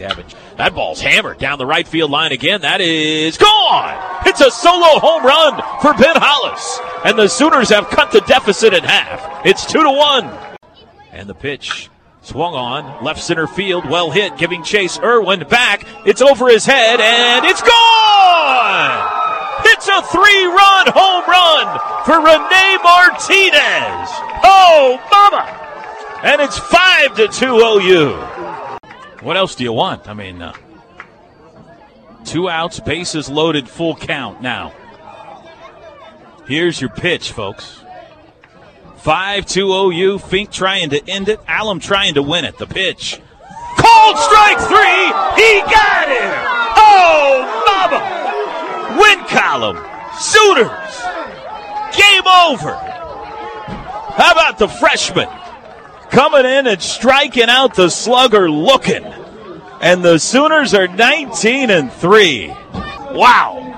That ball's hammered down the right field line again. That is gone. It's a solo home run for Ben Hollis, and the Sooners have cut the deficit in half. It's two to one. And the pitch swung on left center field, well hit, giving Chase Irwin back. It's over his head, and it's gone. It's a three-run home run for Rene Martinez. Oh, mama! And it's five to two OU. What else do you want? I mean, uh, two outs, bases loaded, full count now. Here's your pitch, folks. 5 2 OU. Fink trying to end it. Alum trying to win it. The pitch. Called strike three. He got it. Oh, mama. Win column. Sooners. Game over. How about the freshman? coming in and striking out the slugger looking. And the Sooners are 19 and 3. Wow.